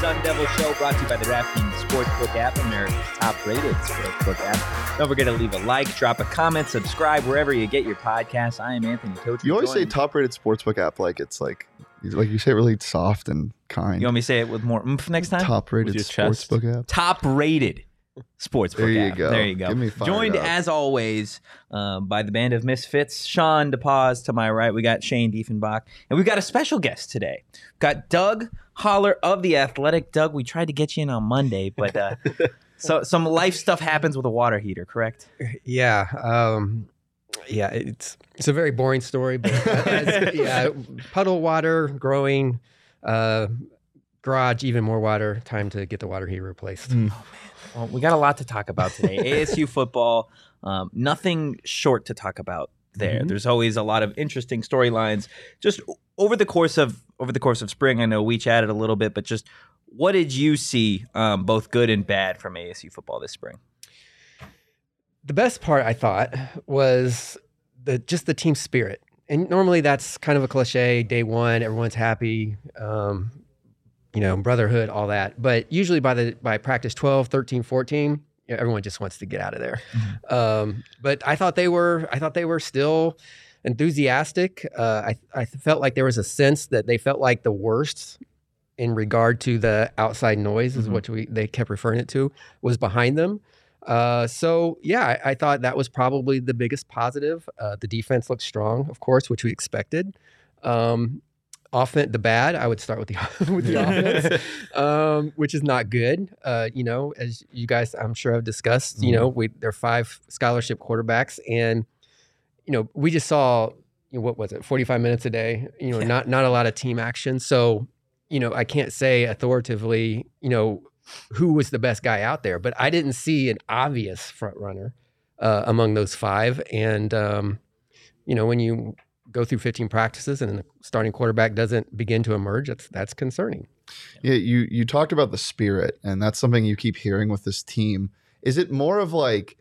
Sun Devil Show, brought to you by the DraftKings Sportsbook app, America's top-rated sportsbook app. Don't forget to leave a like, drop a comment, subscribe wherever you get your podcasts. I am Anthony Tochi. You always say top-rated sportsbook app like it's like like you say it really soft and kind. You want me to say it with more oomph next time? top-rated With your chest. sportsbook app. top-rated sportsbook There you app. go. There you go. Get me fired Joined up. as always um, by the band of misfits, Sean DePaz to my right. We got Shane Diefenbach, and we've got a special guest today. We've got Doug Haller of the Athletic. Doug, we tried to get you in on Monday, but uh, so some life stuff happens with a water heater, correct? Yeah. Um, yeah, it's it's a very boring story, but as- yeah, puddle water, growing, uh, garage, even more water. Time to get the water heater replaced. Mm. Well, we got a lot to talk about today. ASU football, um, nothing short to talk about there. Mhm. There's always a lot of interesting storylines. Just over the course of over the course of spring, I know we chatted a little bit, but just what did you see, um, both good and bad, from ASU football this spring? The best part I thought was the just the team spirit. And normally that's kind of a cliche. Day one, everyone's happy. Um, you know, brotherhood, all that. But usually by the by practice 12, 13, 14, you know, everyone just wants to get out of there. Um, but I thought they were I thought they were still enthusiastic. Uh, I I felt like there was a sense that they felt like the worst in regard to the outside noise is Mhm. what we they kept referring it to was behind them. Uh, so yeah, I, I thought that was probably the biggest positive. Uh, the defense looked strong, of course, which we expected. Um, offense, the bad, I would start with the with the offense, um, which is not good. Uh, you know, as you guys, I'm sure have discussed. You know, we there are five scholarship quarterbacks, and you know, we just saw you know, what was it, 45 minutes a day. You know, Yeah. not not a lot of team action. So, you know, I can't say authoritatively, you know, who was the best guy out there, but I didn't see an obvious front runner uh, among those five. And um, you know, when you go through 15 practices and the starting quarterback doesn't begin to emerge, that's that's concerning. Yeah, you you talked about the spirit, and that's something you keep hearing with this team. Is it more of like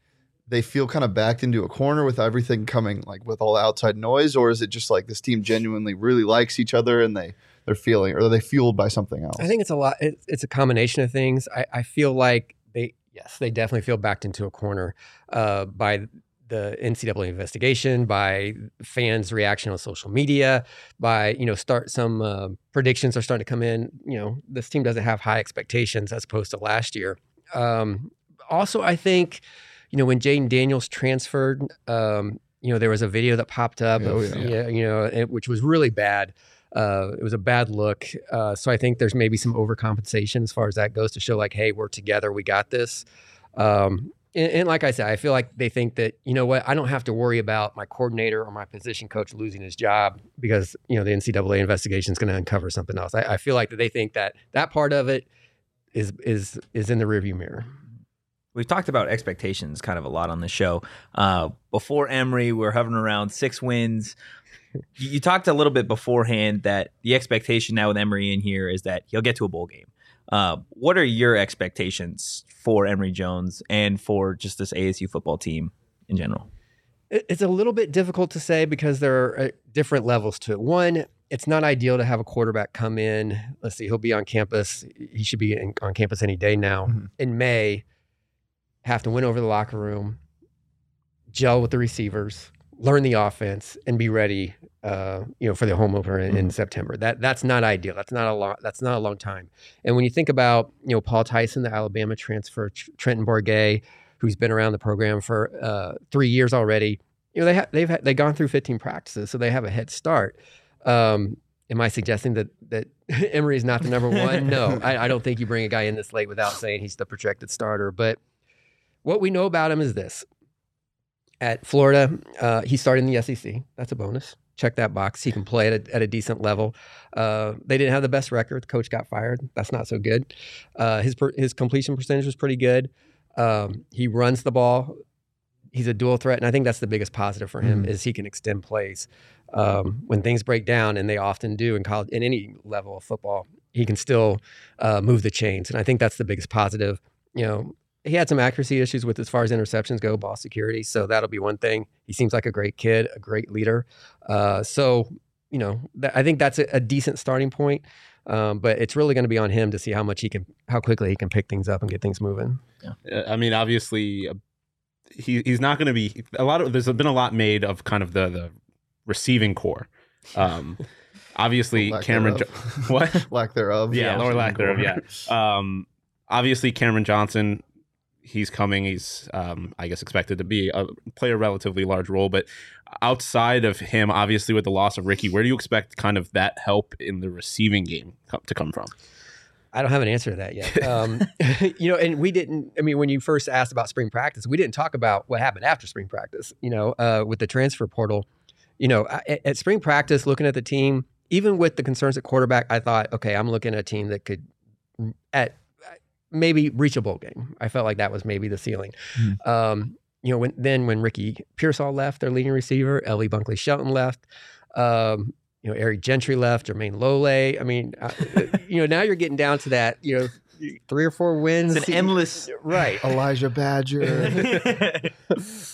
they feel kind of backed into a corner with everything coming like with all the outside noise, or is it just like this team genuinely really likes each other and they they're feeling, or are they fueled by something else? I think it's a lot. It, it's a combination of things. I, I feel like they, yes, they definitely feel backed into a corner uh, by the NCAA investigation, by fans' reaction on social media, by you know, start some uh, predictions are starting to come in. You know, this team doesn't have high expectations as opposed to last year. Um, also, I think you know when Jayden Daniels transferred. Um, you know, there was a video that popped up, Oh, of, yeah. yeah, you know, it, which was really bad. Uh, it was a bad look. Uh, so I think there's maybe some overcompensation as far as that goes to show like, hey, we're together, we got this. Um, and, and like I said, I feel like they think that you know what, I don't have to worry about my coordinator or my position coach losing his job because you know the NCAA investigation is going to uncover something else. I, I feel like that they think that that part of it is is is in the rearview mirror. We've talked about expectations kind of a lot on the show. Uh, before Emory, we are hovering around six wins. You, you talked a little bit beforehand that the expectation now with Emory in here is that he'll get to a bowl game. Uh, what are your expectations for Emory Jones and for just this ASU football team in general? It's a little bit difficult to say because there are uh, different levels to it. One, it's not ideal to have a quarterback come in. Let's see, he'll be on campus. He should be in, on campus any day now Mhm. in May. Have to win over the locker room, gel with the receivers, learn the offense, and be ready. Uh, you know, for the home opener in, in September. That that's not ideal. That's not a long. That's not a long time. And when you think about you know Paul Tyson, the Alabama transfer, Tr- Trenton Bourguet, who's been around the program for uh, three years already. You know they ha- they've had, they've gone through 15 practices, so they have a head start. Um, am I suggesting that that Emory is not the number one? No, I, I don't think you bring a guy in this late without saying he's the projected starter. But what we know about him is this: at Florida, uh, he started in the SEC. That's a bonus. Check that box. He can play at a, at a decent level. Uh, they didn't have the best record. The coach got fired. That's not so good. Uh, his per, his completion percentage was pretty good. Um, he runs the ball. He's a dual threat, and I think that's the biggest positive for him Mhm. is he can extend plays. Um, when things break down, and they often do in college, in any level of football, he can still uh, move the chains, and I think that's the biggest positive. You know, he had some accuracy issues with as far as interceptions go, ball security, so that'll be one thing. He seems like a great kid, a great leader. Uh, so, you know, th- I think that's a, a decent starting point. Um, but it's really going to be on him to see how much he can, how quickly he can pick things up and get things moving. Uh, I mean, obviously, uh, he he's not going to be a lot of. There's been a lot made of kind of the the receiving core. Um, obviously, Lack Cameron. Jo- what? lack thereof. Yeah, or lack thereof. Yeah. Um, obviously, Cameron Johnson. He's coming. He's, um, I guess, expected to be a play a relatively large role. But outside of him, obviously, with the loss of Ricky, where do you expect kind of that help in the receiving game to come from? I don't have an answer to that yet. Um, you know, and we didn't. I mean, when you first asked about spring practice, we didn't talk about what happened after spring practice. You know, uh, with the transfer portal. You know, at, at spring practice, looking at the team, even with the concerns at quarterback, I thought, okay, I'm looking at a team that could, at maybe reach a bowl game. I felt like that was maybe the ceiling. Um, you know, when then when Ricky Pearsall left, their leading receiver, LV Bunkley Shelton left. Um, you know, Eric Gentry left, Jermayne Lole. I mean, uh, you know, now you're getting down to that, you know, three or four wins. It's an endless. right. Elijah Badger.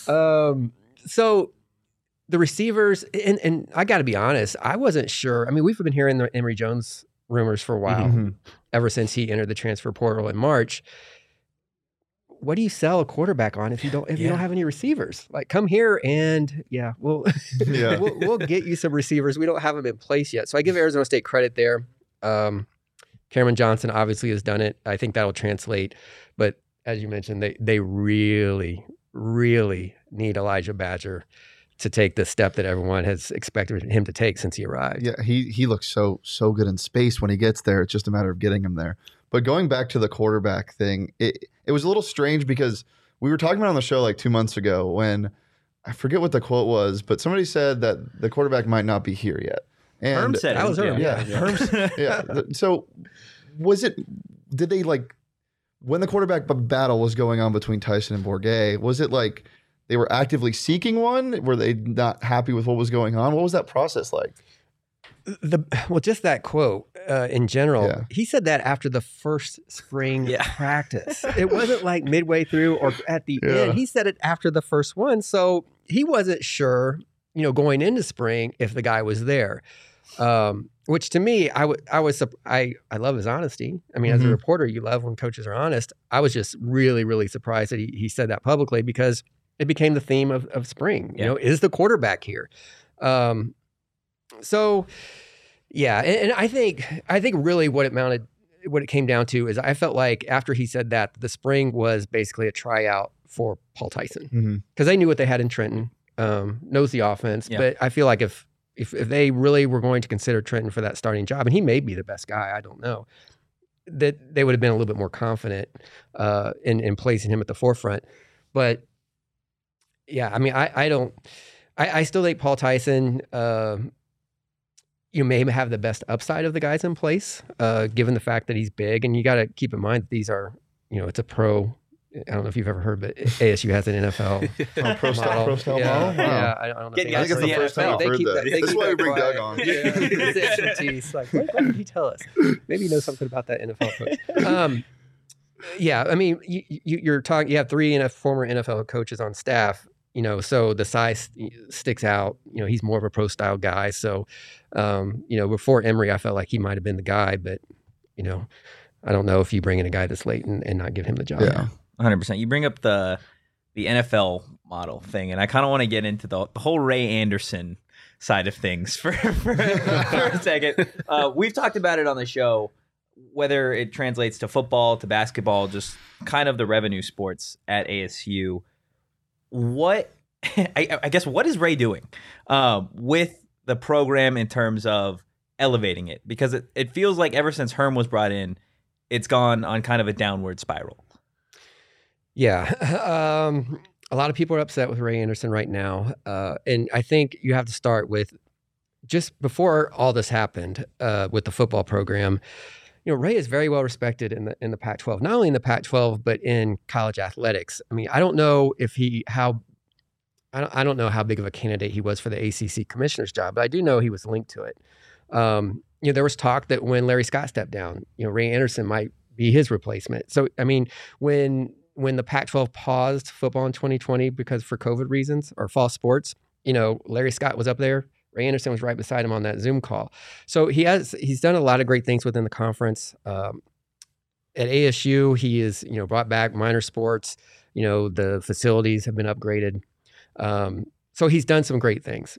Um, so the receivers, and, and I got to be honest, I wasn't sure. I mean, we've been hearing the Emory Jones rumors for a while, Mhm. Ever since he entered the transfer portal in March. What do you sell a quarterback on if you don't if you don't have any receivers? Like, come here and yeah, we'll Yeah. we'll, we'll get you some receivers. We don't have them in place yet, so I give Arizona State credit there. Um, Cameron Johnson obviously has done it. I think that'll translate, but as you mentioned, they they really really need Elijah Badger to take the step that everyone has expected him to take since he arrived. Yeah, he he looks so so good in space when he gets there. It's just a matter of getting him there. But going back to the quarterback thing, it it was a little strange because we were talking about on the show like two months ago when I forget what the quote was, but somebody said that the quarterback might not be here yet. And Herm said That was Herm, yeah, yeah. Herm- yeah. th- So was it? Did they like when the quarterback battle was going on between Tyson and Bourguet? Was it like they were actively seeking one? Were they not happy with what was going on? What was that process like? the well, just that quote uh, in general. Yeah. He said that after the first spring Yeah. practice. It wasn't like midway through or at the Yeah. end. He said it after the first one, so he wasn't sure, you know, going into spring if the guy was there. Um, which to me, I would, I was, sup- I, I love his honesty. I mean, as a Mhm. reporter, you love when coaches are honest. I was just really, really surprised that he, he said that publicly because it became the theme of, of spring. Yeah. You know, is the quarterback here? Um, so yeah, and, and I think I think really what it mounted what it came down to is I felt like after he said that the spring was basically a tryout for Paul Tyson Mm-hmm. because they knew what they had in Trenton, um, knows the offense. Yeah. But I feel like if, if if they really were going to consider Trenton for that starting job, and he may be the best guy, I don't know, that they would have been a little bit more confident uh, in in placing him at the forefront. But yeah, I mean, I I don't, I, I still think Paul Tyson. Uh, you may have the best upside of the guys in place, uh, given the fact that he's big, and you got to keep in mind that these are, you know, it's a pro. I don't know if you've ever heard, but ASU has an NFL Oh, pro style, model. pro style yeah, model. Wow. Yeah, I don't, I don't know. Get if I think to it's the the first time NFL. I've they heard keep that. that- they keep why we that bring Doug on. Yeah, his expertise. Like, what, what did he tell us? Maybe he knows something about that NFL coach. Um, yeah, I mean, you, you, you're talking. You have three NF, former NFL coaches on staff. You know, so the size sticks out. You know, he's more of a pro style guy. So, um, you know, before Emory, I felt like he might have been the guy, but you know, I don't know if you bring in a guy this late and, and not give him the job. Yeah. 100%. You bring up the the NFL model thing, and I kind of want to get into the, the whole Ray Anderson side of things for, for, for a second. Uh, we've talked about it on the show, whether it translates to football, to basketball, just kind of the revenue sports at ASU. What, I, I guess, what is Ray doing um, with the program in terms of elevating it? Because it, it feels like ever since Herm was brought in, it's gone on kind of a downward spiral. Yeah. Um, a lot of people are upset with Ray Anderson right now. Uh, and I think you have to start with just before all this happened uh, with the football program. You know, Ray is very well respected in the in the Pac-12, not only in the Pac-12 but in college athletics. I mean, I don't know if he how I don't, I don't know how big of a candidate he was for the ACC commissioner's job, but I do know he was linked to it. Um, you know, there was talk that when Larry Scott stepped down, you know, Ray Anderson might be his replacement. So, I mean, when when the Pac-12 paused football in 2020 because for COVID reasons or fall sports, you know, Larry Scott was up there. Ray Anderson was right beside him on that Zoom call. So he has he's done a lot of great things within the conference. Um, at ASU, he is you know brought back minor sports. You know the facilities have been upgraded. Um, so he's done some great things.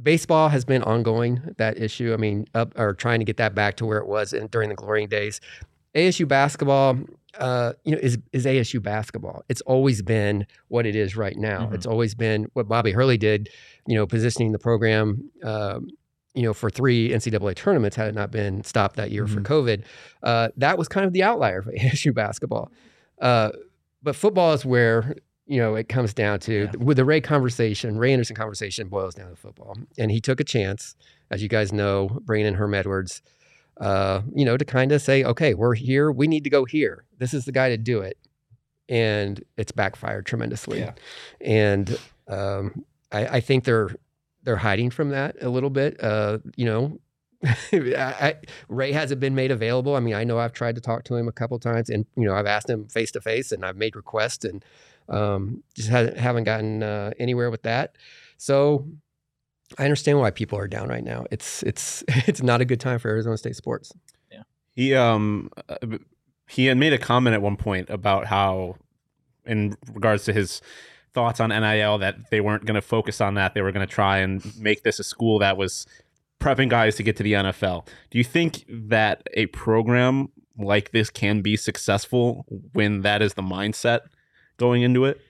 Baseball has been ongoing that issue. I mean, up or trying to get that back to where it was in, during the glorying days. ASU basketball, uh, you know, is is ASU basketball. It's always been what it is right now. Mhm. It's always been what Bobby Hurley did, you know, positioning the program, um, you know, for three NCAA tournaments had it not been stopped that year for Mhm. COVID. Uh, that was kind of the outlier for ASU basketball. Uh, but football is where you know it comes down to Yeah. with the Ray conversation. Ray Anderson conversation boils down to football, and he took a chance, as you guys know, bringing in Herm Edwards uh, you know, to kind of say, okay, we're here. We need to go here. This is the guy to do it. And it's backfired tremendously. Yeah. And um, I, I think they're they're hiding from that a little bit. Uh, you know, I, I, Ray hasn't been made available. I mean, I know I've tried to talk to him a couple times, and you know, I've asked him face to face, and I've made requests, and um, just haven't haven't gotten uh, anywhere with that. So I understand why people are down right now. It's it's it's not a good time for Arizona State sports. Yeah. He um uh, he had made a comment at one point about how, in regards to his thoughts on NIL, that they weren't going to focus on that. They were going to try and make this a school that was prepping guys to get to the NFL. Do you think that a program like this can be successful when that is the mindset going into it?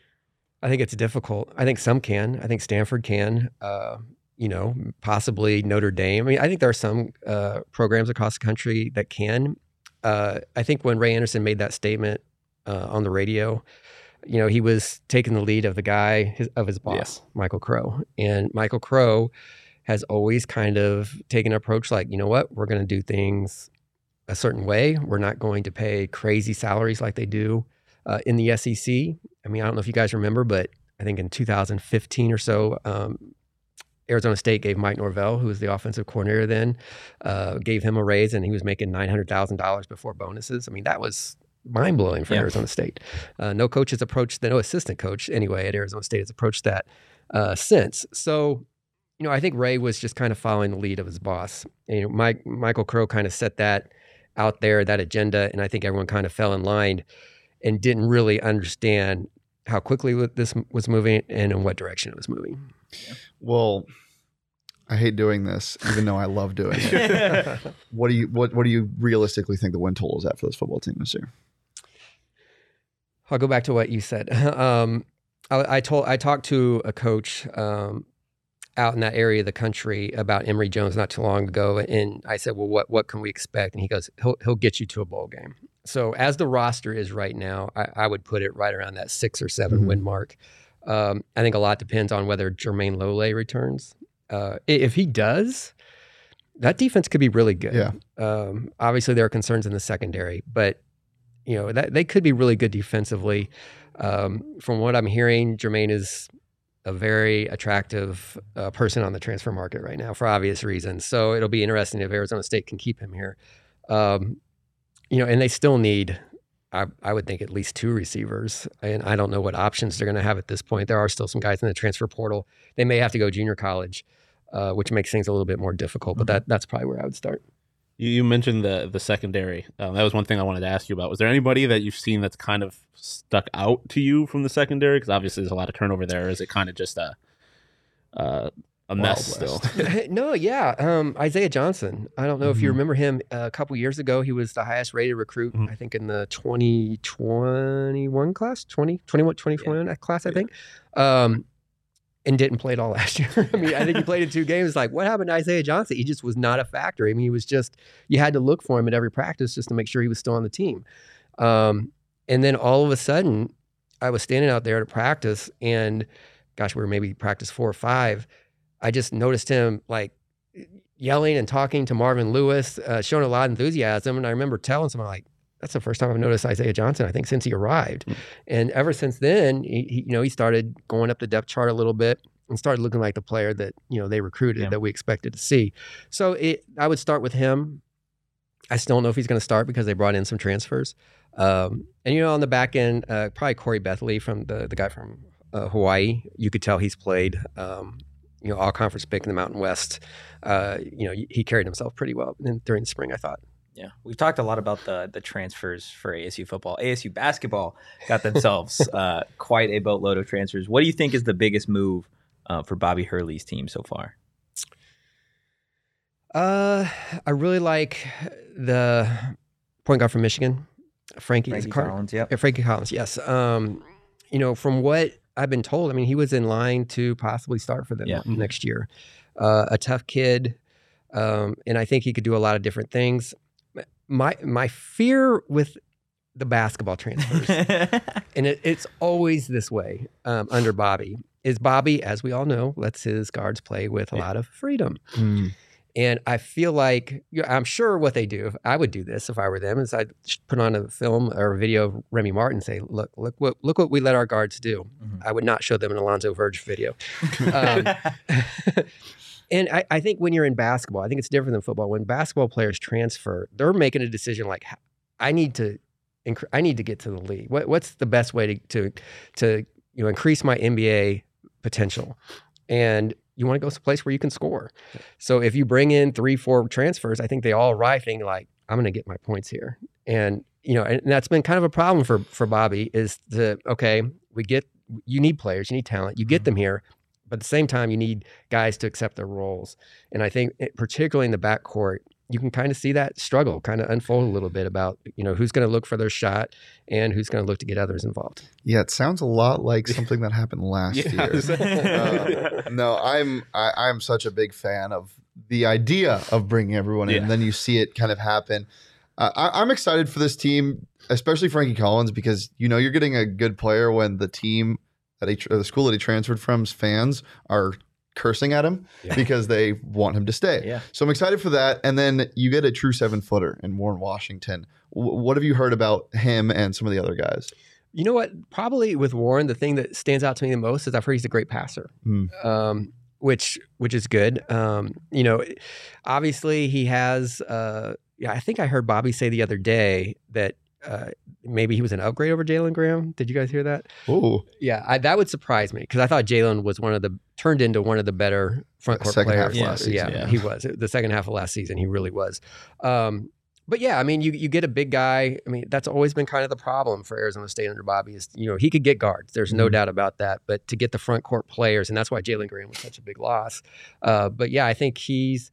I think it's difficult. I think some can. I think Stanford can. Uh, you know, possibly Notre Dame. I mean, I think there are some uh, programs across the country that can. Uh, I think when Ray Anderson made that statement uh, on the radio, you know, he was taking the lead of the guy his, of his boss, Michael Crow, and Michael Crow has always kind of taken an approach like, you know what, we're going to do things a certain way. We're not going to pay crazy salaries like they do uh, in the SEC. I mean, I don't know if you guys remember, but I think in 2015 or so, um, Arizona State gave Mike Norvell, who was the offensive coordinator then, uh, gave him a raise, and he was making nine hundred thousand dollars before bonuses. I mean, that was mind blowing for Yeah. Arizona State. Uh, no coach has approached that. No assistant coach, anyway, at Arizona State has approached that uh, since. So, you know, I think Ray was just kind of following the lead of his boss. And, you know, Mike Michael Crow kind of set that out there, that agenda, and I think everyone kind of fell in line and didn't really understand how quickly this was moving and in what direction it was moving. Well, I hate doing this, even though I love doing it. what do you what What do you realistically think the win total is at for this football team this year? I'll go back to what you said. Um, I, I told I talked to a coach um, out in that area of the country about Emory Jones not too long ago, and I said, "Well, what what can we expect?" And he goes, "He'll he'll get you to a bowl game." So as the roster is right now, I, I would put it right around that six or 7 Mhm. win mark. Um, I think a lot depends on whether Jermayne Lole returns. Uh, if he does, that defense could be really good. Yeah. Um, obviously, there are concerns in the secondary, but you know that they could be really good defensively. Um, from what I'm hearing, Jermayne is a very attractive uh, person on the transfer market right now for obvious reasons. So it'll be interesting if Arizona State can keep him here. Um, you know, and they still need. I, I would think at least two receivers. And I don't know what options they're going to have at this point. There are still some guys in the transfer portal. They may have to go junior college, uh, which makes things a little bit more difficult. But that that's probably where I would start. You, you mentioned the the secondary. Um, that was one thing I wanted to ask you about. Was there anybody that you've seen that's kind of stuck out to you from the secondary? Because obviously there's a lot of turnover there. Is it kind of just a uh, a mess still? No, yeah. Um, Isaiah Johnson. I don't know if you Mm-hmm. Mhm. remember him uh, a couple years ago. He was the highest rated recruit, Mhm. I think, in the 2021 class, 20, 21, 2021 class, I think. Um, and didn't play at all last year. I mean, I think he played in two games. Like, what happened to Isaiah Johnson? He just was not a factor. I mean, he was just, you had to look for him at every practice just to make sure he was still on the team. Um, and then all of a sudden, I was standing out there at practice, and gosh, we were maybe practice four or five. I just noticed him like yelling and talking to Marvin Lewis, uh, showing a lot of enthusiasm. And I remember telling someone like, "That's the first time I've noticed Isaiah Johnson. I think since he arrived." And ever since then, he, he, you know, he started going up the depth chart a little bit and started looking like the player that you know they recruited Yeah. that we expected to see. So it, I would start with him. I still don't know if he's going to start because they brought in some transfers. Um, and you know, on the back end, uh, probably Khoury Bethley from the the guy from uh, Hawaii. You could tell he's played. Um, you know, all conference pick in the Mountain West. Uh, you know, he carried himself pretty well in, during the spring. I thought. Yeah, we've talked a lot about the the transfers for ASU football. ASU basketball got themselves uh, quite a boatload of transfers. What do you think is the biggest move uh, for Bobby Hurley's team so far? Uh, I really like the point guard from Michigan, Frankie. Frankie Collins, yep. Yeah, Frankie Collins. Yes. Um, you know, from what I've been told, I mean, he was in line to possibly start for them Yeah. next year. Uh, a tough kid, um, and I think he could do a lot of different things. My my fear with the basketball transfers, and it, it's always this way um, under Bobby. Is Bobby, as we all know, lets his guards play with a lot of freedom. And I feel like I'm sure what they do. I would do this if I were them, is I'd put on a film or a video of Remy Martin, and say, "Look, look what look what we let our guards do." Mhm. I would not show them an Alonzo Verge video. Um, and I, I think when you're in basketball, I think it's different than football. When basketball players transfer, they're making a decision like, I need to, incre- I need to get to the league. What, what's the best way to to to you know increase my NBA potential? And you want to go someplace where you can score. So if you bring in three, four transfers, I think they all arrive thinking like, I'm going to get my points here. And you know, and that's been kind of a problem for for Bobby is the okay, we get you need players, you need talent, you get mm-hmm. them here, but at the same time, you need guys to accept their roles. And I think, it, particularly in the backcourt, you can kind of see that struggle kind of unfold a little bit about you know who's going to look for their shot and who's going to look to get others involved. Yeah, it sounds a lot like something that happened last Yeah. year. Uh, no, I'm I, I'm such a big fan of the idea of bringing everyone in, Yeah. and then you see it kind of happen. Uh, I, I'm excited for this team, especially Frankie Collins, because you know you're getting a good player when the team that he, the school that he transferred from's fans are cursing at him Yeah. because they want him to stay. Yeah. So I'm excited for that. And then you get a true seven footer in Warren Washington. W- what have you heard about him and some of the other guys? You know what? Probably with Warren, the thing that stands out to me the most is I've heard he's a great passer, Hmm. um, which which is good. Um, you know, obviously he has. Uh, yeah, I think I heard Bobby say the other day that uh, maybe he was an upgrade over Jalen Graham. Did you guys hear that? Oh, Yeah, I, that would surprise me because I thought Jalen was one of the turned into one of the better front court Second half players. of last season, yeah, yeah. he was the second half of last season. He really was. Um, but yeah, I mean, you you get a big guy. I mean, that's always been kind of the problem for Arizona State under Bobby is you know he could get guards. There's no Mhm. doubt about that. But to get the front court players, and that's why Jalen Graham was such a big loss. Uh, but yeah, I think he's.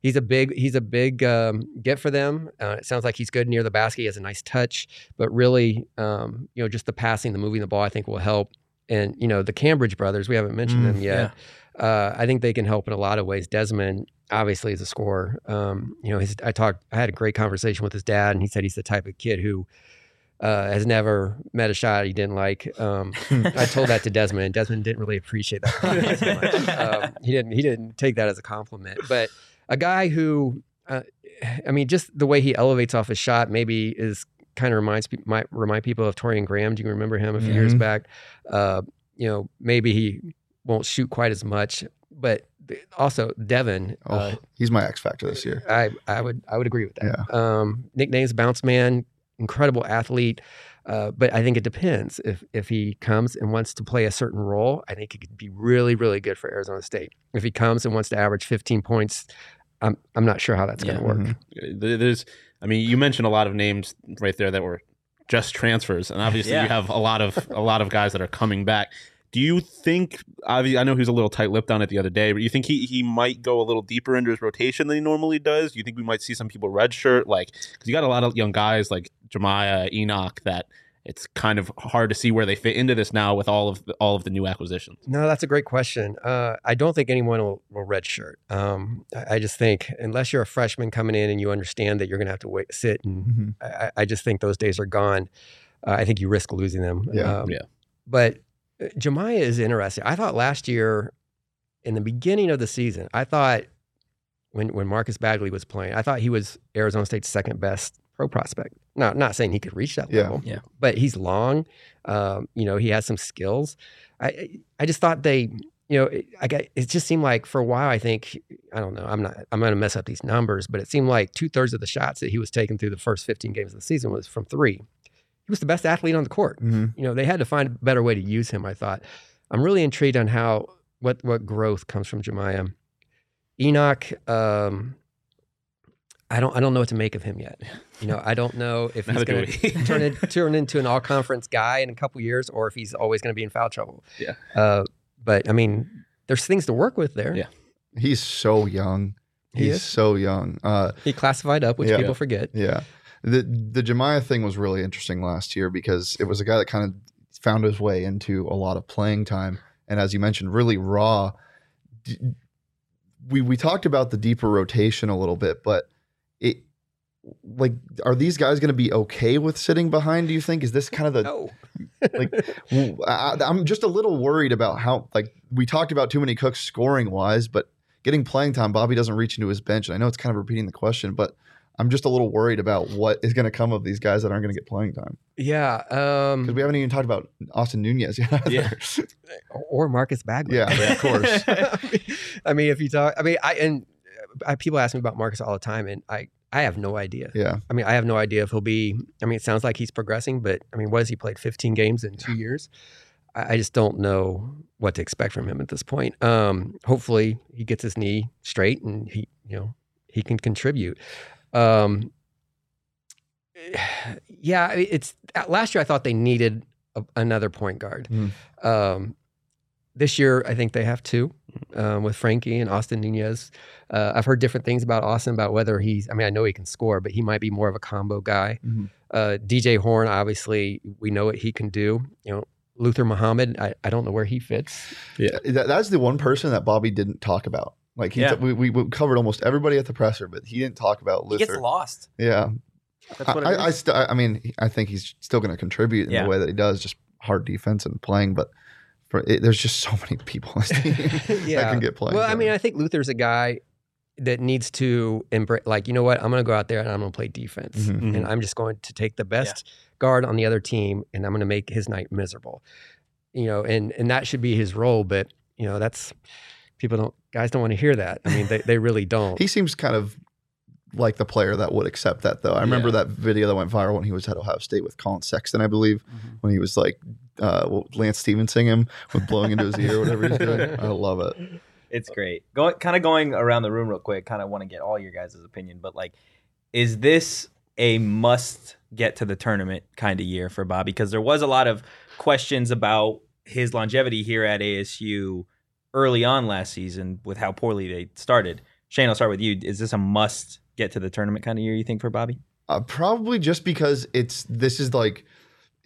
He's a big he's a big um, get for them. Uh, it sounds like he's good near the basket. He has a nice touch, but really, um, you know, just the passing, the moving the ball, I think will help. And you know, the Cambridge brothers, we haven't mentioned Mm, them yet. Uh, I think they can help in a lot of ways. Desmond obviously is a scorer. Um, you know, his, I talked, I had a great conversation with his dad, and he said he's the type of kid who uh, has never met a shot he didn't like. Um, I told that to Desmond, and Desmond didn't really appreciate that much. Um, he didn't. He didn't take that as a compliment. But a guy who, uh, I mean, just the way he elevates off his shot, maybe is kind of reminds might remind people of Torian Graham. Do you remember him a few years Mhm. back? Uh, you know, maybe he won't shoot quite as much, but also Devan. oh Uh, he's my X factor this year. I I would I would agree with that. Yeah. Um, nicknames Bounce Man. incredible athlete. Uh, but I think it depends. If if he comes and wants to play a certain role, I think it could be really, really good for Arizona State. If he comes and wants to average 15 points, I'm I'm not sure how that's going to Yeah. work. Mhm. There's, I mean, you mentioned a lot of names right there that were just transfers, and obviously Yeah. you have a lot of a lot of guys that are coming back. Do you think? obvi- I know he was a little tight-lipped on it the other day, but you think he he might go a little deeper into his rotation than he normally does? Do you think we might see some people redshirt, like because you got a lot of young guys like Jamiya, Enoch, that it's kind of hard to see where they fit into this now with all of the, all of the new acquisitions. No, that's a great question. Uh, I don't think anyone will, will redshirt. Um, I, I just think unless you're a freshman coming in and you understand that you're going to have to wait, sit, and Mhm. I, I just think those days are gone. Uh, I think you risk losing them. Yeah. Um, Yeah. But uh, Jamiya is interesting. I thought last year, in the beginning of the season, I thought when when Marcus Bagley was playing, I thought he was Arizona State's second best pro prospect. Not not saying he could reach that Yeah. level, Yeah. but he's long. Um, you know, he has some skills. I I just thought they, you know, it, I got it just seemed like for a while. I think I don't know. I'm not. I'm going to mess up these numbers, but it seemed like two thirds of the shots that he was taking through the first 15 games of the season was from three. He was the best athlete on the court Mhm. you know they had to find a better way to use him i thought i'm really intrigued on how what what growth comes from jemiah enoch um i don't i don't know what to make of him yet you know i don't know if he's going to turn, it, turn into an all conference guy in a couple years or if he's always going to be in foul trouble Yeah. uh but i mean there's things to work with there Yeah. He's so young. He He's is? so young. Uh, he classified up which Yeah. people forget Yeah. The the Jamiya thing was really interesting last year because it was a guy that kind of found his way into a lot of playing time and as you mentioned really raw. D- We we talked about the deeper rotation a little bit, but it like are these guys going to be okay with sitting behind do you think is this kind of the no like w- I, am just a little worried about how like we talked about too many cooks scoring wise, but getting playing time, Bobby doesn't reach into his bench. And I know it's kind of repeating the question, but I'm just a little worried about what is going to come of these guys that aren't going to get playing time yeah because um we haven't even talked about Austin Nunez yet. either. Yeah. or marcus bagley yeah, of course. I mean, if you talk, I mean, I and I, people ask me about Marcus all the time, and I I have no idea. Yeah, I mean, I have no idea if he'll be. I mean, it sounds like he's progressing, but I mean, what has he played? 15 games in two years. I, I just don't know what to expect from him at this point. Um, hopefully, he gets his knee straight and he, you know, he can contribute. Um, yeah, it's last year. I thought they needed a, another point guard. Mm. Um, this year, I think they have two um, with Frankie and Austin Nunez. Uh, I've heard different things about Austin about whether he's. I mean, I know he can score, but he might be more of a combo guy. Mhm. Uh, DJ Horne, obviously, we know what he can do. You know, Luther Muhammad. I, I don't know where he fits. That, that's the one person that Bobby didn't talk about. Like he, Yeah. we, we, we covered almost everybody at the presser, but he didn't talk about Luther. He Luther. gets lost. Yeah, That's what I, I, I, st- I mean, I think he's still going to contribute in Yeah. the way that he does, just hard defense and playing. But for it, there's just so many people on this team that can get playing. Well, I mean, I think Luther's a guy that needs to embrace. Like, you know what? I'm going to go out there and I'm going to play defense, Mhm. and I'm just going to take the best guard on the other team, and I'm going to make his night miserable. You know, and and that should be his role. But you know, that's people don't guys don't want to hear that. I mean, they they really don't. he seems kind of like the player that would accept that, though. I remember Yeah. that video that went viral when he was at Ohio State with Collin Sexton, I believe, when he was like uh, well, Lance Stephenson him with blowing into his ear whatever he's doing. I love it. It's great. Going kind of going around the room real quick. Kind of want to get all your guys' opinion, but like, is this a must get to the tournament kind of year for Bobby? Because there was a lot of questions about his longevity here at ASU early on last season with how poorly they started. Shane, I'll start with you. Is this a must get to the tournament kind of year? You think for Bobby? Uh, probably just because it's this is like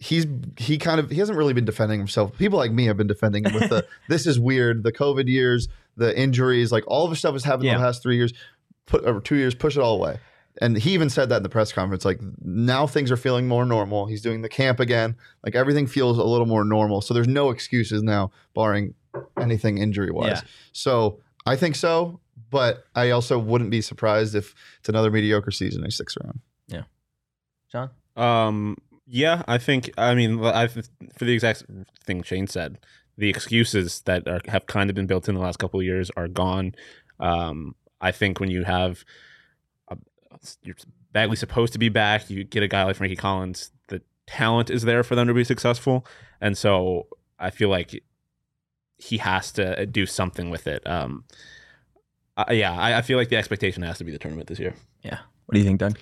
he's he kind of he hasn't really been defending himself. People like me have been defending him with the this is weird, the COVID years, the injuries, like all of the stuff has happened in the past three years, put over two years, push it all away. And he even said that in the press conference, like now things are feeling more normal. He's doing the camp again, like everything feels a little more normal. So there's no excuses now, barring anything injury wise. Yeah. So I think so, but I also wouldn't be surprised if it's another mediocre season. and He sticks around. Yeah. John? Um, yeah, I think. I mean, I for the exact thing Shane said, the excuses that are, have kind of been built in the last couple of years are gone. Um, I think when you have a, your Bagley's supposed to be back. You get a guy like Frankie Collins. The talent is there for them to be successful, and so I feel like he has to do something with it. Um, uh, yeah, I, I feel like the expectation has to be the tournament this year. Yeah. What do you think, Doug?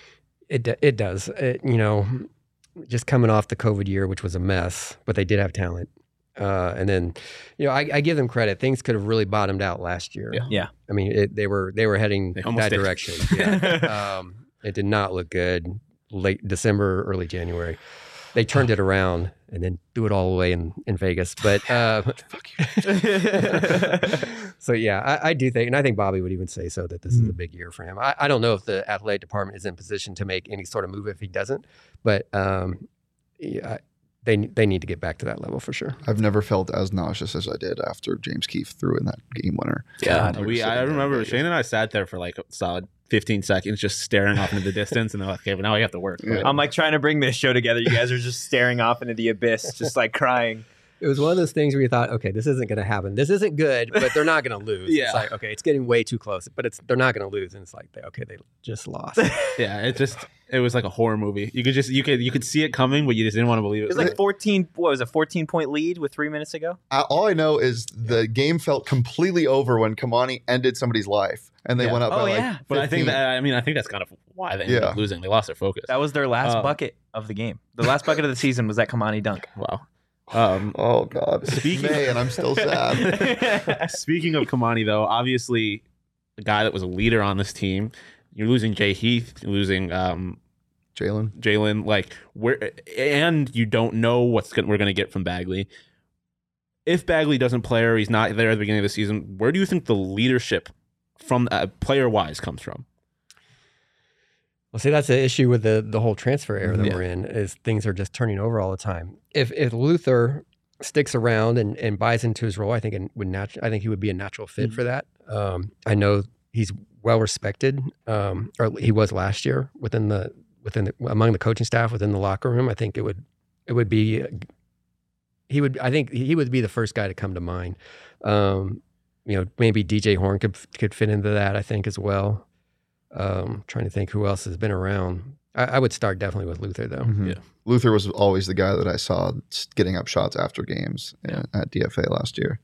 It it does. It, you know, just coming off the COVID year, which was a mess, but they did have talent. Uh, and then, you know, I, I give them credit. Things could have really bottomed out last year. Yeah. Yeah. I mean, it, they were they were heading They that did. direction. Yeah. um, it did not look good. Late December, early January, they turned it around and then threw it all away in in Vegas. But uh, so yeah, I, I do think, and I think Bobby would even say so that this is a big year for him. I, I don't know if the athletic department is in position to make any sort of move if he doesn't, but um, yeah, they they need to get back to that level for sure. I've never felt as nauseous as I did after James Keefe threw in that game winner. Yeah, We we. I remember Shane and I sat there for like a solid 15 seconds, just staring off into the distance, and they're like, "Okay, but now we have to work." Yeah. I'm like trying to bring this show together. You guys are just staring off into the abyss, just like crying. It was one of those things where you thought, okay, this isn't going to happen. This isn't good, but they're not going to lose. Yeah. It's like, okay, it's getting way too close, but it's they're not going to lose, and it's like, they, okay, they just lost. Yeah, it just it was like a horror movie. You could just you could you could see it coming, but you just didn't want to believe it. It was like 14. What was it? 14 point lead with three minutes ago? I, all I know is the game felt completely over when Kimani ended somebody's life, and they Yeah. went up. Oh, by like yeah. but I think that I mean I think that's kind of why they ended Yeah. up losing. They lost their focus. That was their last Um, bucket of the game. The last bucket of the season was that Kimani dunk. wow. Um, Oh God, Speaking- May, and I'm still sad. Speaking of Kimani, though, obviously a guy that was a leader on this team. You're losing Jay Heath, you're losing um, Jalen, Jalen. Like where, and you don't know what's gonna, we're going to get from Bagley. If Bagley doesn't play or he's not there at the beginning of the season, where do you think the leadership from uh, player wise comes from? Well, see, that's the issue with the the whole transfer era that Yeah. we're in is things are just turning over all the time. If if Luther sticks around and, and buys into his role, I think it would natu- I think he would be a natural fit for that. Um, I know he's well respected, um, or he was last year within the within the, among the coaching staff within the locker room. I think it would it would be he would I think he would be the first guy to come to mind. Um, you know, maybe DJ Horne could could fit into that. I think as well. Um, trying to think who else has been around. I, I would start definitely with Luther though. Mhm. Yeah. Luther was always the guy that I saw getting up shots after games uh, at DFA last year.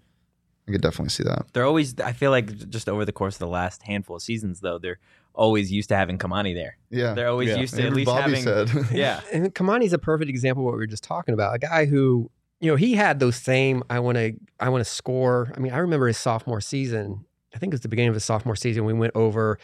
I could definitely see that. They're always. I feel like just over the course of the last handful of seasons, though, they're always used to having Kimani there. Yeah, They're always Yeah. used to at Even least Bobby having. said. Yeah. And Kimani's a perfect example of what we were just talking about. A guy who, you know, he had those same I want to I want to score. I mean, I remember his sophomore season. I think it was the beginning of his sophomore season. We went over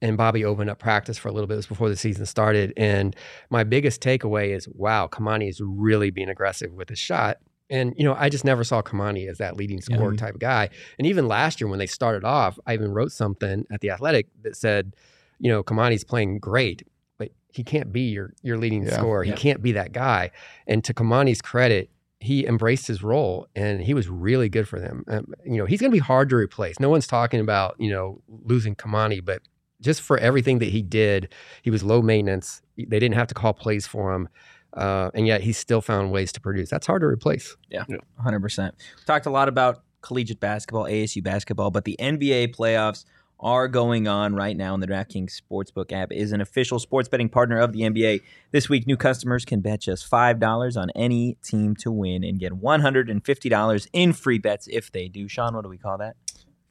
and Bobby opened up practice for a little bit. It was before the season started. And my biggest takeaway is, wow, Kimani is really being aggressive with his shot. And you know, I just never saw Kimani as that leading scorer type of guy. And even last year when they started off, I even wrote something at the Athletic that said, you know, Kimani's playing great, but he can't be your your leading Yeah. scorer. He can't be that guy. And to Kimani's credit, he embraced his role and he was really good for them. Um, you know, he's going to be hard to replace. No one's talking about you know losing Kimani, but just for everything that he did, he was low maintenance. They didn't have to call plays for him. Uh, and yet he still found ways to produce. That's hard to replace. Yeah, 100%. We talked a lot about collegiate basketball, ASU basketball, but the NBA playoffs are going on right now, and the DraftKings Sportsbook app is an official sports betting partner of the NBA. This week, new customers can bet just $5 on any team to win and get $150 in free bets if they do. Sean, what do we call that?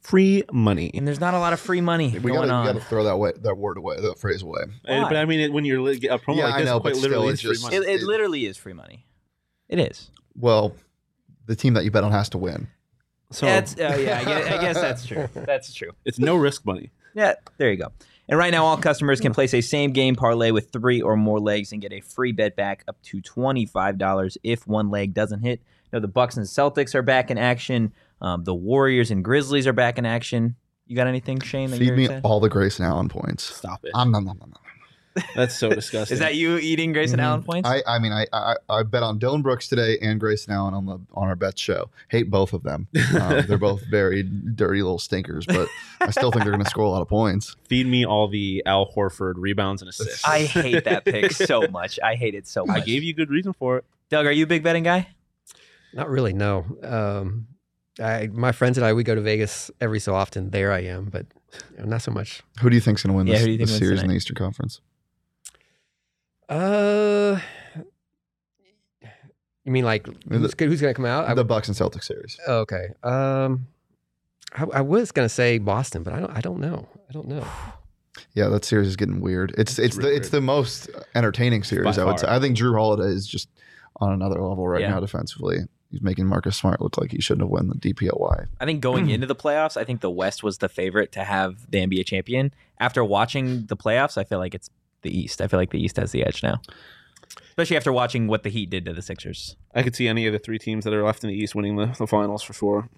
Free money. And there's not a lot of free money we going gotta, on. we gotta throw that way, that word away, that phrase away. Uh, But I mean, it, when you're li- a promo Yeah, like I this, know, quite but literally still, is free just- money. it, it literally is free money. It is. Well, the team that you bet on has to win. So yeah, it's, uh, yeah I, guess, I guess that's true. That's true. it's no risk money. Yeah, there you go. And right now, all customers can place a same game parlay with three or more legs and get a free bet back up to $25 if one leg doesn't hit. You know, the Bucks and Celtics are back in action. Um, the Warriors and Grizzlies are back in action. You got anything, Shane? That Feed you're me excited? all the Grayson Allen points. Stop it. Um, nom, nom, nom, nom. That's so disgusting. Is that you eating Grayson Mm-hmm. Allen points? I, I mean, I, I I bet on Dillon Brooks today and Grayson Allen on the on our bet show. Hate both of them. Um, they're both very dirty little stinkers, but I still think they're going to score a lot of points. Feed me all the Al Horford rebounds and assists. I hate that pick so much. I hate it so much. I gave you good reason for it. Doug, are you a big betting guy? Not really, no. Um, I, my friends and I, we go to Vegas every so often. There I am, but you know, not so much. Who do you think's going to win Yeah, this, who do you think this wins series in the Eastern Conference? Uh, you mean like who's, who's going to come out? I- the Bucks and Celtics series. oh, okay. Um, I, I was going to say Boston, but I don't. I don't know. I don't know. Yeah, that series is getting weird. It's it's, really the it's the most entertaining series. By I would say. I think Jrue Holiday is just on another level right Yeah. now defensively. He's making Marcus Smart look like he shouldn't have won the DPOY. I think going hmm. into the playoffs, I think the West was the favorite to have the NBA champion. After watching the playoffs, I feel like it's the East. I feel like the East has the edge now. Especially after watching what the Heat did to the Sixers. I could see any of the three teams that are left in the East winning the, the finals for sure.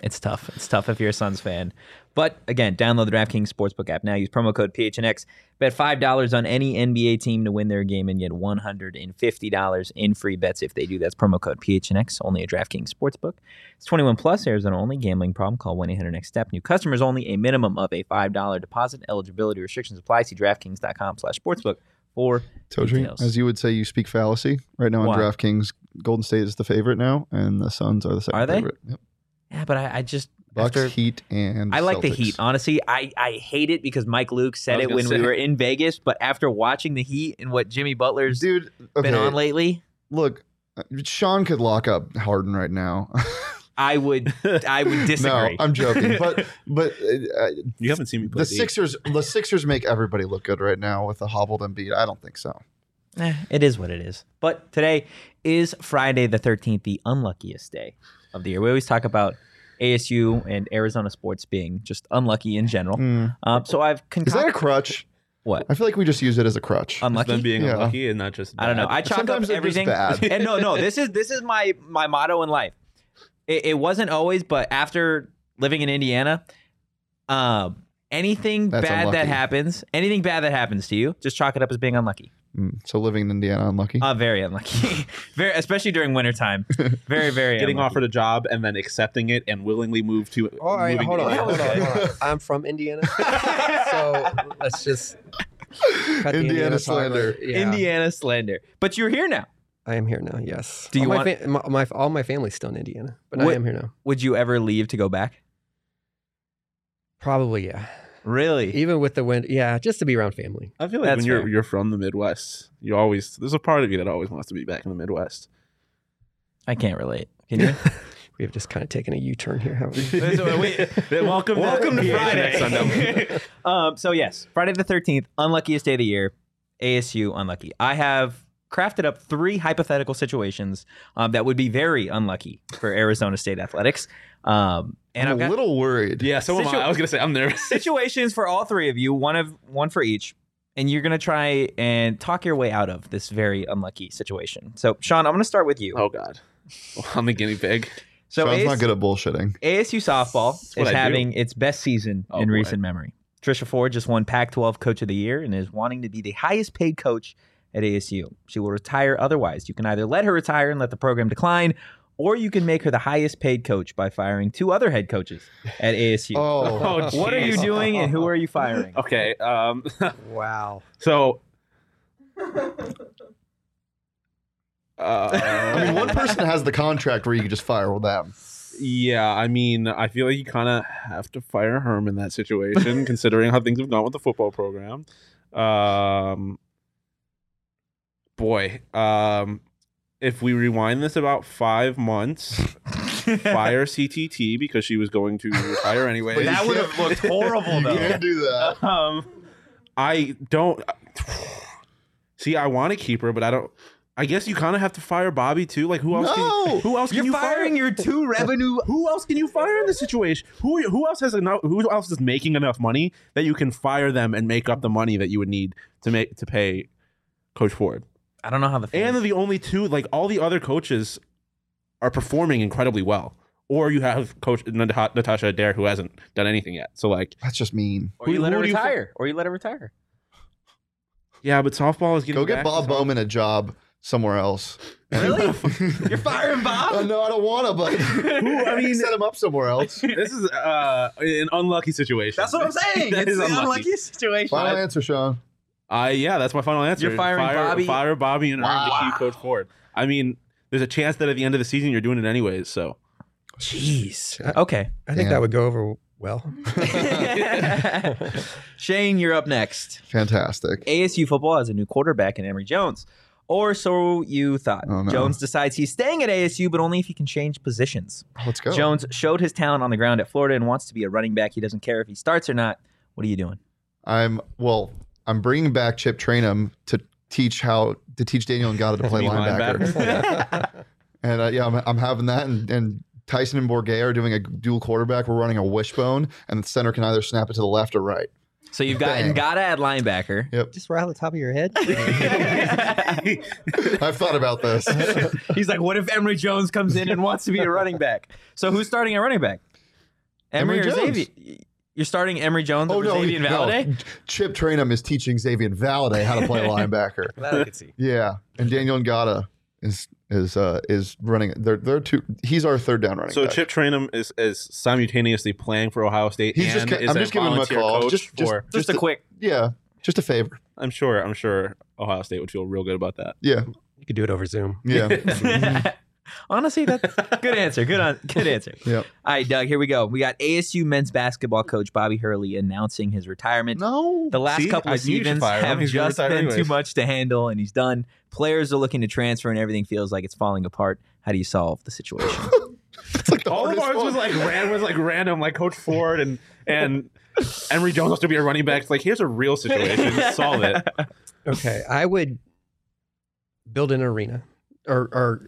It's tough. It's tough if you're a Suns fan. But again, download the DraftKings Sportsbook app now. Use promo code PHNX. Bet $5 on any NBA team to win their game and get $150 in free bets if they do. That's promo code PHNX, only at DraftKings Sportsbook. It's 21 plus, Arizona only. Gambling problem, call 1-800-NEXT-STEP. New customers only. A minimum of a $5 deposit. Eligibility restrictions apply. See DraftKings.com slash sportsbook for Toji, details. as you would say, you speak fallacy right now on Why? DraftKings. Golden State is the favorite now, and the Suns are the second Are they? favorite. Yep. Yeah, but I, I just... Bucks, after- Heat, and I like the Heat. Honestly, I, I hate it because Mike Luke said it gonna when we were in Vegas. But after watching the Heat and what Jimmy Butler's Dude, okay, been on lately, look, uh, Sean could lock up Harden right now. I would I would disagree. no, disagree. I'm joking, but but uh, You haven't seen me play the Sixers, the Sixers make everybody look good right now with a hobbled Embiid. I don't think so. Eh, it is what it is. But today is Friday the 13th, the unluckiest day of the year. We always talk about ASU and Arizona sports being just unlucky in general. Mm. Um, so I've Is that a crutch? what I feel like we just use it as a crutch. unlucky. them being Yeah. unlucky and not just. I don't know. I chalk Sometimes up they're just everything. bad. and no, no, this is this is my my motto in life. It, it wasn't always, but after living in Indiana, um, anything That's bad that happens, anything bad that happens to you, just chalk it up as being unlucky. Mm, so living in Indiana, unlucky. Uh, very unlucky. very, especially during wintertime. Very, very getting unlucky. offered a job and then accepting it and willingly move to. All right, moving hold to on, Indiana. hold on, hold on. I'm from Indiana, so let's just cut the Indiana part, slander. yeah, Indiana slander. But you're here now. I am here now. Yes. Do you all want- my, fa- my, my all my family's still in Indiana, but I am here now. Would you ever leave to go back? Probably yeah. Really? Even with the wind, yeah, just to be around family. I feel like That's when you're fair. you're from the Midwest, you always there's a part of you that always wants to be back in the Midwest. I can't relate. Can you? We have just kind of taken a U-turn here, haven't we? So wait, welcome, Welcome to PHNX Sunday. Friday. um, so yes, Friday the thirteenth, unluckiest day of the year. ASU unlucky. I have crafted up three hypothetical situations um, that would be very unlucky for Arizona State athletics. Um, and I'm I've a got little worried. yeah, so am I. I was gonna say I'm nervous. situations for all three of you, one of one for each, and you're gonna try and talk your way out of this very unlucky situation. So, Sean, I'm gonna start with you. oh God, I'm the guinea pig. so, Sean's AS- not good at bullshitting. ASU softball is I do. having its best season Oh, in boy. recent memory. Trisha Ford just won Pac-12 Coach of the Year and is wanting to be the highest paid coach at ASU. She will retire otherwise. You can either let her retire and let the program decline, or you can make her the highest paid coach by firing two other head coaches at ASU. Oh, what are you doing and who are you firing? Okay, um, Wow. so. Uh, I mean, one person has the contract where you can just fire them. Yeah, I mean, I feel like you kind of have to fire Herm in that situation, considering how things have gone with the football program. Um, boy, um, if we rewind this about five months, fire CTT because she was going to retire anyway. But that would have looked horrible, You though. can't do that. um, I don't see. I want to keep her, but I don't. I guess you kind of have to fire Bobby too. Like who else? No! Can, who else? You're you firing fire? your two revenue. Who else can you fire in this situation? Who who else has enough? Who else is making enough money that you can fire them and make up the money that you would need to make to pay Coach Ford? I don't know how the And they're the only two. Like all the other coaches are performing incredibly well. Or you have Coach Natasha Adair who hasn't done anything yet. So like, That's just mean. or you who- let her who do you fi- retire, or you let her retire. yeah, but softball is getting Go get back Bob to- Bowman a job somewhere else. Really? You're firing Bob? Uh, no, I don't want to, but Who- I mean- set him up somewhere else. This is uh, an unlucky situation. That's what I'm saying. That it's is the unlucky. unlucky situation. Final answer, Sean. Uh, yeah, that's my final answer. You're firing fire, Bobby? Fire Bobby and Herm to Wow. keep Coach Ford. I mean, there's a chance that at the end of the season you're doing it anyways. So Jeez. Okay. I think that would go over Well, Shane, you're up next. Fantastic. ASU football has a new quarterback in Emory Jones. Or so you thought. Oh, no. Jones decides he's staying at ASU, but only if he can change positions. Let's go. Jones showed his talent on the ground at Florida and wants to be a running back. He doesn't care if he starts or not. What are you doing? I'm well. I'm bringing back Chip Trayanum to teach how to teach Daniel Ngata to play Mean linebacker. and uh, yeah, I'm, I'm having that. And, and Tyson and Bourguet are doing a dual quarterback. We're running a wishbone, and the center can either snap it to the left or right. So you've got Bang. Ngata at linebacker. Yep, just right on the top of your head. I've thought about this. He's like, what if Emory Jones comes in and wants to be a running back? So who's starting at running back? Emory, Emory or Jones. Xavier? You're starting Emory Jones Oh over no, Xavier no. Chip Trayanum is teaching Xavier Valladay how to play linebacker. that I could see. Yeah, and Daniel Ngata is is uh is running. They're they're two. He's our third down running. So back. Chip Trayanum is, is simultaneously playing for Ohio State He's just and ca- is I'm a just giving him a call. Just- just- for. Just, Just a to- quick. Yeah, just a favor. I'm sure. I'm sure Ohio State would feel real good about that. Yeah, You could do it over Zoom. yeah, Honestly, that's good answer. Good on, good answer. yeah. All right, Doug, here we go. We got ASU men's basketball coach Bobby Hurley announcing his retirement. No, The last See? couple I of knew seasons have just retire been too much to handle, and he's done. Players are looking to transfer, and everything feels like it's falling apart. How do you solve the situation? it's like the All of ours one. was like ran was like random, like Coach Ford and and Emory Jones wants to be a running back. It's like here's a real situation. Solve it. Okay, I would build an arena or or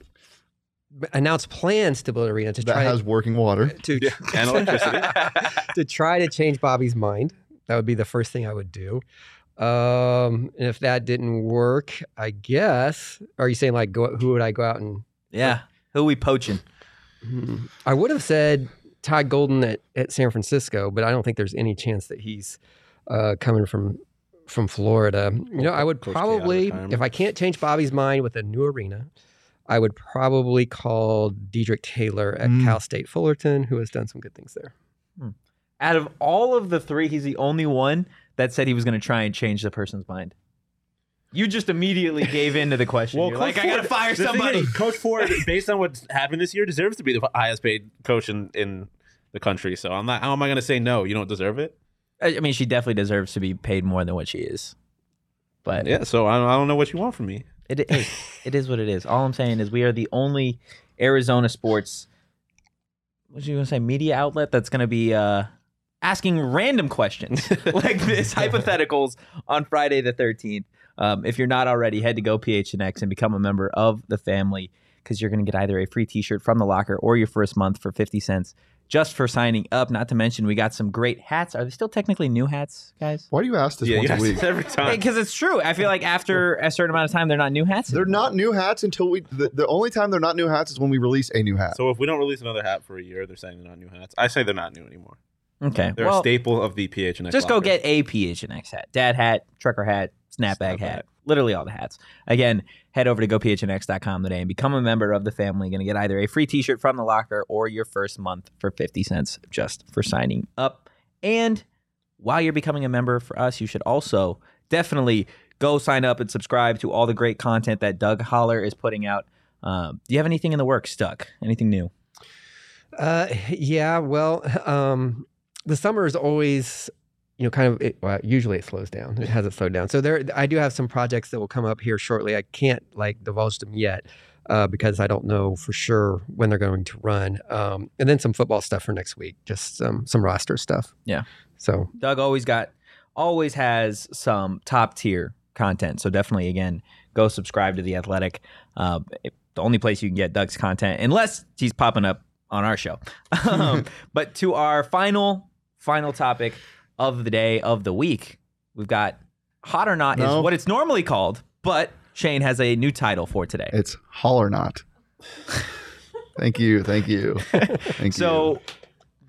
announce plans to build an arena to that try has working water. to And electricity. to try to change Bobby's mind. That would be the first thing I would do. Um, and if that didn't work, I guess, are you saying like go, who would I go out and? yeah, who we poaching? Hmm. I would have said Todd Golden at, at San Francisco, but I don't think there's any chance that he's uh, coming from from Florida. You know, I would Coach K out of probably, if I can't change Bobby's mind with a new arena, I would probably call Dedrique Taylor at Mm. Cal State Fullerton, who has done some good things there. Out of all of the three, he's the only one that said he was going to try and change the person's mind. You just immediately gave in to the question. You're like, I got to fire somebody. is, Coach Ford, based on what's happened this year, deserves to be the highest paid coach in, in the country. So I'm not. How am I going to say no? You don't deserve it. I I mean, she definitely deserves to be paid more than what she is. But Yeah. So I don't, I don't know what you want from me. It, hey, it is what it is. All I'm saying is we are the only Arizona sports, what you gonna say, media outlet that's gonna be uh, asking random questions like this, hypotheticals on Friday the 13th. Um, if you're not already, head to go PHNX and become a member of the family because you're gonna get either a free T-shirt from the locker or your first month for 50 cents just for signing up. Not to mention, we got some great hats. Are they still technically new hats, guys? Why do you ask this yeah, once you a ask week? this every time. Because it's true. I feel like after a certain amount of time, they're not new hats. They're not new hats until we. The, the only time they're not new hats is when we release a new hat. So if we don't release another hat for a year, they're saying they're not new hats. I say they're not new anymore. Okay. They're well, a staple of the PHNX. just go get a PHNX hat, dad hat, trucker hat, snapback Snapback. hat, literally all the hats. Again, head over to gophnx.com today and become a member of the family. Going to get either a free T-shirt from the locker or your first month for fifty cents just for signing up. And while you're becoming a member for us, you should also definitely go sign up and subscribe to all the great content that Doug Haller is putting out. Um, do you have anything in the works, Doug? Anything new? Uh, yeah. Well, um, the summer is always, you know, kind of. It, well, usually it slows down. It hasn't slowed down. So there, I do have some projects that will come up here shortly. I can't like divulge them yet. Uh, because I don't know for sure when they're going to run, um, and then some football stuff for next week, just some some roster stuff. Yeah. So Doug always got always has some top tier content. So definitely again, go subscribe to the Athletic. Uh, it- the only place you can get Doug's content, unless he's popping up on our show. um, but to our final final topic of the day of the week, we've got hot or not No. is what it's normally called, but Shane has a new title for today. It's holler not. thank you, thank you, thank you. So,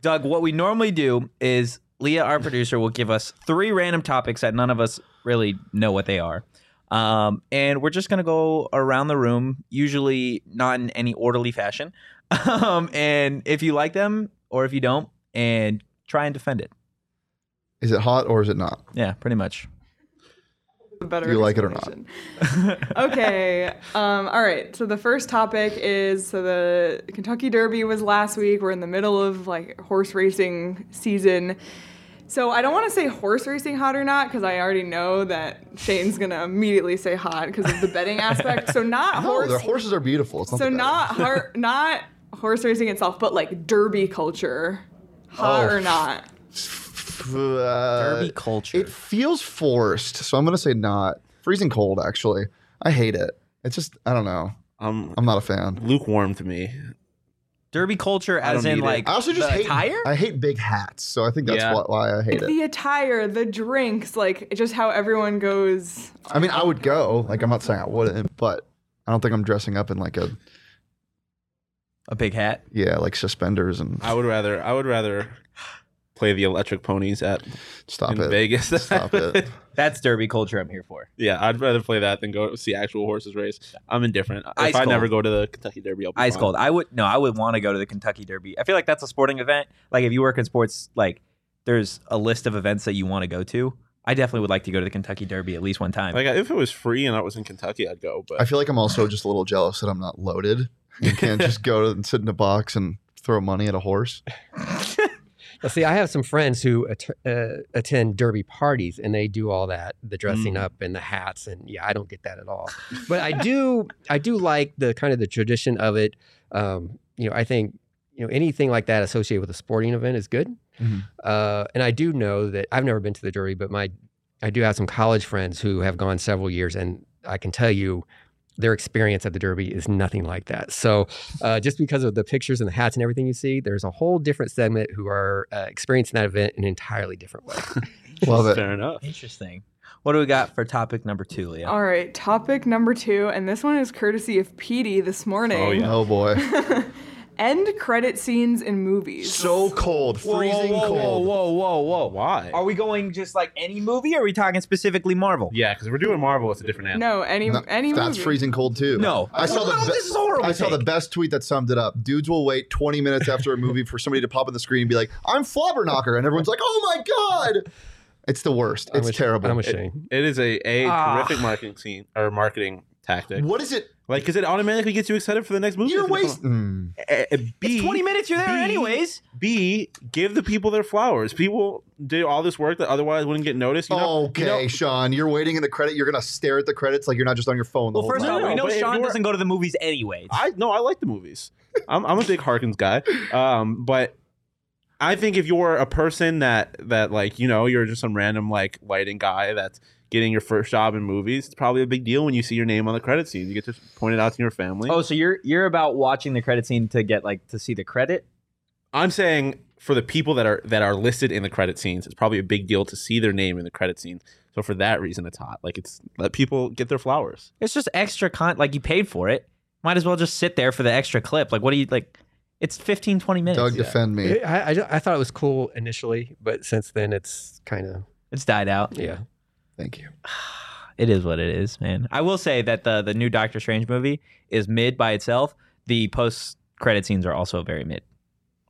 Doug, what we normally do is Leah, our producer, will give us three random topics that none of us really know what they are. Um, and we're just going to go around the room, usually not in any orderly fashion. Um, and if you like them or if you don't, and try and defend it. Is it hot or is it not? Yeah, pretty much. better. Do you like it or not? okay. Um, all right. So the first topic is so the Kentucky Derby was last week. We're in the middle of like horse racing season. So I don't want to say horse racing hot or not because I already know that Shane's gonna immediately say hot because of the betting aspect. So not No, horse. their horses are beautiful. It's not so the not har- not horse racing itself, but like derby culture, hot Oh. or not. Uh, Derby culture. It feels forced, so I'm gonna say not. Freezing cold, actually. I hate it. It's just I don't know. Um, I'm not a fan. lukewarm to me. Derby culture, as in like I also just the hate attire. I hate big hats, so I think that's Yeah. why, why I hate it. The attire, the drinks, like just how everyone goes. I mean, I would go. Like, I'm not saying I wouldn't, but I don't think I'm dressing up in like a a big hat. yeah, like suspenders and I would rather. I would rather play the electric ponies at stop in it. Vegas. Stop it. That's derby culture. I'm here for. yeah, I'd rather play that than go see actual horses race. I'm indifferent. Ice if I never go to the Kentucky Derby, I'll be Ice fine. cold. I would no. I would want to go to the Kentucky Derby. I feel like that's a sporting event. Like if you work in sports, like there's a list of events that you want to go to. I definitely would like to go to the Kentucky Derby at least one time. Like if it was free and I was in Kentucky, I'd go. But I feel like I'm also just a little jealous that I'm not loaded. You can't just go and sit in a box and throw money at a horse. Well, see, I have some friends who att- uh, attend derby parties, and they do all that, the dressing Mm. up and the hats, and yeah, I don't get that at all. But I do, I do like the kind of the tradition of it. Um, you know, I think you know anything like that associated with a sporting event is good. Mhm. Uh, and I do know that I've never been to the derby, but my I do have some college friends who have gone several years, and I can tell you. Their experience at the Derby is nothing like that. So, uh, just because of the pictures and the hats and everything you see, there's a whole different segment who are uh, experiencing that event in an entirely different way. Love it. fair enough. Interesting. What do we got for topic number two, Leah? All right, topic number two, and this one is courtesy of Petey this morning. Oh, yeah. Oh boy. End credit scenes in movies. So cold. Freezing cold. whoa, whoa, whoa! Whoa! Why? Are we going just like any movie? Or are we talking specifically Marvel? yeah, because we're doing Marvel. It's a different answer. no, any No, any that's movie. freezing cold too. No. I saw the No, be- this is a horrible I saw the take. best tweet that summed it up. Dudes will wait 20 minutes after a movie for somebody to pop on the screen and be like, "I'm Flobberknocker," and everyone's like, "Oh my god!" It's the worst. I'm It's ash- terrible. I'm It- ashamed. it is a a Ah. terrific marketing scene or marketing tactic. what is it? Like, because it automatically gets you excited for the next movie. You're If you don't- wasting. Eh, eh, B, It's 20 minutes. You're there B- anyways. B, give the people their flowers. People do all this work that otherwise wouldn't get noticed. You know, okay, you know- Sean, you're waiting in the credit. You're gonna stare at the credits like you're not just on your phone the Well, whole first of time. all, we know but Sean doesn't go to the movies anyway. I no, I like the movies. I'm I'm a big Harkins guy. Um, but I think if you're a person that that like you know you're just some random like lighting guy that's getting your first job in movies, it's probably a big deal when you see your name on the credit scene. You get to point it out to your family. oh, so you're you're about watching the credit scene to get like to see the credit? I'm saying for the people that are that are listed in the credit scenes, it's probably a big deal to see their name in the credit scene. So for that reason, it's hot. Like it's let people get their flowers. It's just extra con. Like you paid for it. Might as well just sit there for the extra clip. Like what do you like? It's 15, 20 minutes. Doug, defend me. I, I, I thought it was cool initially, but since then it's kind of It's died out. yeah. Thank you. It is what it is, man. I will say that the the new Doctor Strange movie is mid by itself. The post credit scenes are also very mid.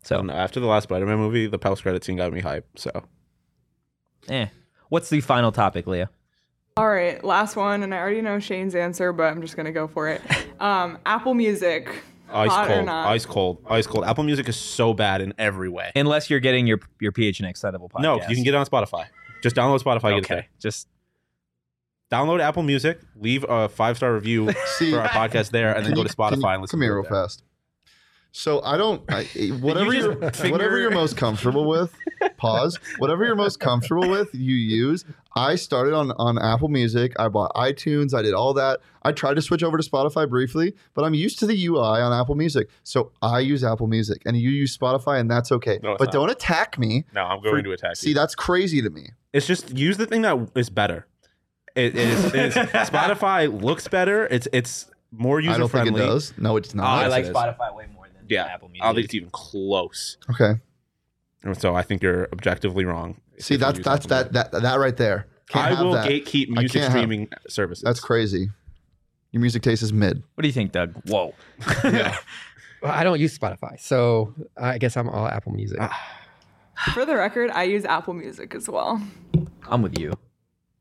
So So, no, after the last Spider-Man movie, the post credit scene got me hype. So eh. What's the final topic, Leah? All right, last one, and I already know Shane's answer, but I'm just gonna go for it. Um, Apple Music. ice hot or cold, not? ice cold, ice cold. Apple Music is so bad in every way. Unless you're getting your your PHNX Excitable podcast. No, you can get it on Spotify. Just download Spotify. Get it okay. there. Just Download Apple Music, leave a five star review See, for our podcast there, and then go to Spotify can you- and listen. Come to here real there. fast. So I don't. I, eh, whatever you're, finger- whatever you're most comfortable with. Pause. Whatever you're most comfortable with, you use. I started on on Apple Music. I bought iTunes. I did all that. I tried to switch over to Spotify briefly, but I'm used to the UI on Apple Music. So I use Apple Music, and you use Spotify, and that's okay. No, but not. don't attack me. No, I'm for- going to attack See, you. that's crazy to me. It's just use the thing that is better. It, it is, it is Spotify looks better. It's it's more user I user don't think friendly. it does. No, it's Oh, not. I like. Spotify way more than Yeah, Apple Music. I don't think it's even close. okay. And So I think you're objectively wrong. See, that's that's that, that that right there. Can't I have will that. gatekeep music can't have- streaming services. That's crazy. Your music taste is mid. What do you think, Doug? Whoa. yeah. Well, I don't use Spotify, so I guess I'm all Apple Music. Ah. For the record, I use Apple Music as well. I'm with you.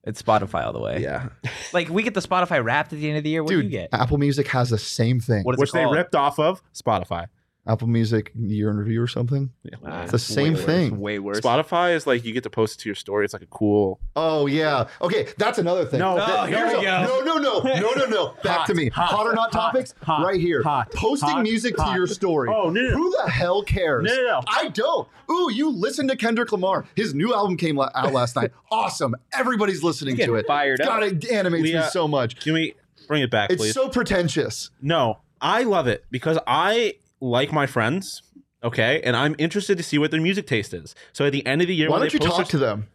It's Spotify all the way. Yeah. Like we get the Spotify Wrapped at the end of the year. What do you get? Apple Music has the same thing. What is Which it they called? ripped off of Spotify. Apple Music year in review or something? Yeah. It's the same Way worse, thing. Way worse. Spotify is like you get to post it to your story. It's like a cool. Oh yeah. Okay, that's another thing. No, Th- oh, here we go. No, no, no, no, no, no. Back Hot, to me. hot, hot or not hot, topics? hot, right here. hot, Posting hot, music to your story. Oh, no, no. Who the hell cares? No, no, no. I don't. Ooh, you listen to Kendrick Lamar. His new album came la- out last night. Awesome. Everybody's listening to it. fired up. God, it animates We, me so much. Can we bring it back, It's please? so pretentious. no, I love it because I like my friends. Okay, and I'm interested to see what their music taste is. So at the end of the year, Why when don't you they post talk to them?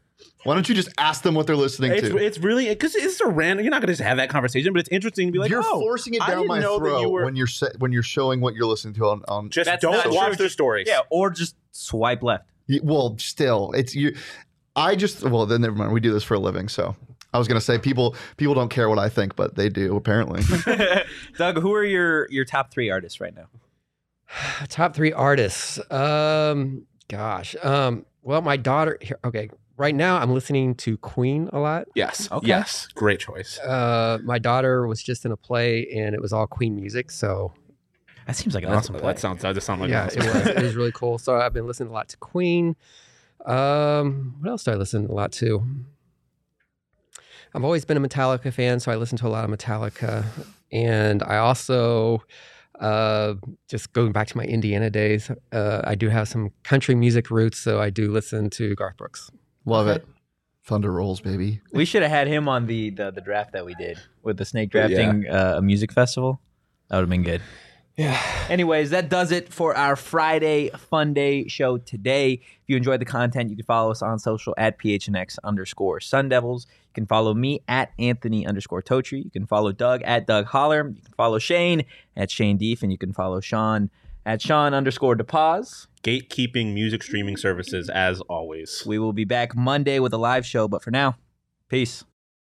Why don't you just ask them what they're listening It's, to? it's really because it's a random. You're not going to just have that conversation, but it's interesting to be like, you're oh, forcing it down my know that throat you were- when you're sa- when you're showing what you're listening to on, on just That's don't not watch true. their stories. Yeah, or just swipe left. Y- Well, still, it's you. I just well, then never mind. We do this for a living, so I was gonna say people people don't care what I think, but they do apparently. Doug, who are your your top three artists right now? Top three artists. Um, gosh. Um, well, my daughter. Here, okay, right now I'm listening to Queen a lot. Yes. Okay. Yes. Great choice. Uh, my daughter was just in a play and it was all Queen music, so That seems like an awesome play. that sounds. That just sounds like yeah, awesome. it was. It was really cool. So I've been listening a lot to Queen. Um, what else do I listen a lot to? I've always been a Metallica fan, so I listen to a lot of Metallica, and I also, uh, just going back to my Indiana days, uh, I do have some country music roots, so I do listen to Garth Brooks. Love it. Thunder rolls, baby. We should have had him on the, the the draft that we did with the snake drafting uh, a music festival. That would have been good. Yeah. Anyways, that does it for our Friday Fun Day show today. If you enjoyed the content, you can follow us on social at PHNX underscore Sun Devils. You can follow me at Anthony underscore Totri. You can follow Doug at Doug Haller. You can follow Shane at Shane Deef. And you can follow Sean at Sean underscore DePaz. Gatekeeping music streaming services as always. We will be back Monday with a live show. But for now, peace.